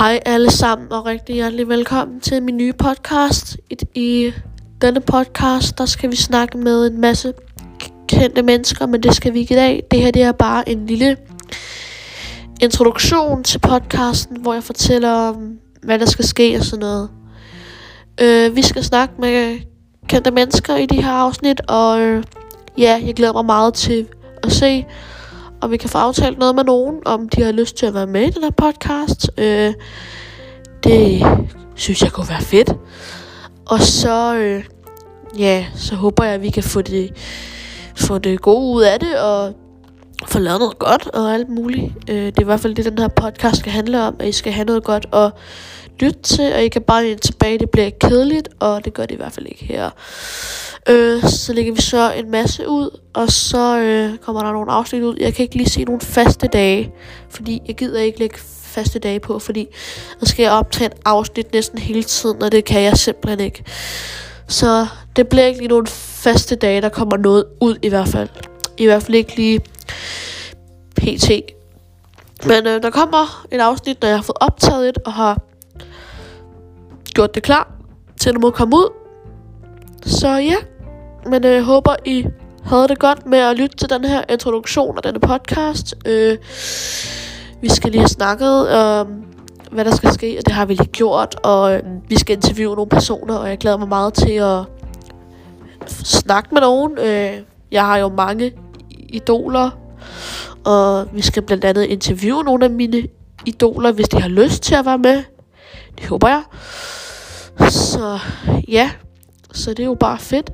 Hej alle sammen og rigtig hjertelig velkommen til min nye podcast. I, I denne podcast, der skal vi snakke med en masse kendte mennesker, men det skal vi ikke i dag. Det her det er bare en lille introduktion til podcasten, hvor jeg fortæller om, hvad der skal ske og sådan noget. Øh, vi skal snakke med kendte mennesker i de her afsnit, og øh, ja, jeg glæder mig meget til at se, og vi kan få aftalt noget med nogen, om de har lyst til at være med i den her podcast. Øh, det synes jeg kunne være fedt. Og så, øh, ja, så håber jeg, at vi kan få det, få det gode ud af det, og få lavet noget godt og alt muligt. Øh, det er i hvert fald det, den her podcast skal handle om, at I skal have noget godt at lytte til, og I kan bare ind tilbage, det bliver kedeligt, og det gør det i hvert fald ikke her. Øh, så lægger vi så en masse ud, og så øh, kommer der nogle afsnit ud. Jeg kan ikke lige se nogle faste dage, fordi jeg gider ikke lægge faste dage på, fordi så skal jeg optage et afsnit næsten hele tiden, og det kan jeg simpelthen ikke. Så det bliver ikke lige nogle faste dage, der kommer noget ud i hvert fald. I hvert fald ikke lige pt. Men øh, der kommer et afsnit, når jeg har fået optaget et, og har gjort det klar til at det må komme ud. Så ja, men øh, jeg håber, I havde det godt med at lytte til den her introduktion af denne podcast. Øh, vi skal lige have snakket om, øh, hvad der skal ske, og det har vi lige gjort. Og øh, vi skal interviewe nogle personer, og jeg glæder mig meget til at snakke med nogen. Øh, jeg har jo mange idoler, og vi skal blandt andet interviewe nogle af mine idoler, hvis de har lyst til at være med. Det håber jeg. Så ja, så det er jo bare fedt.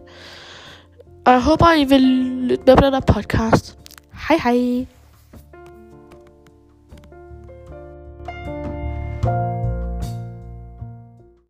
Og jeg håber, I vil lytte med på den her podcast. Hej hej.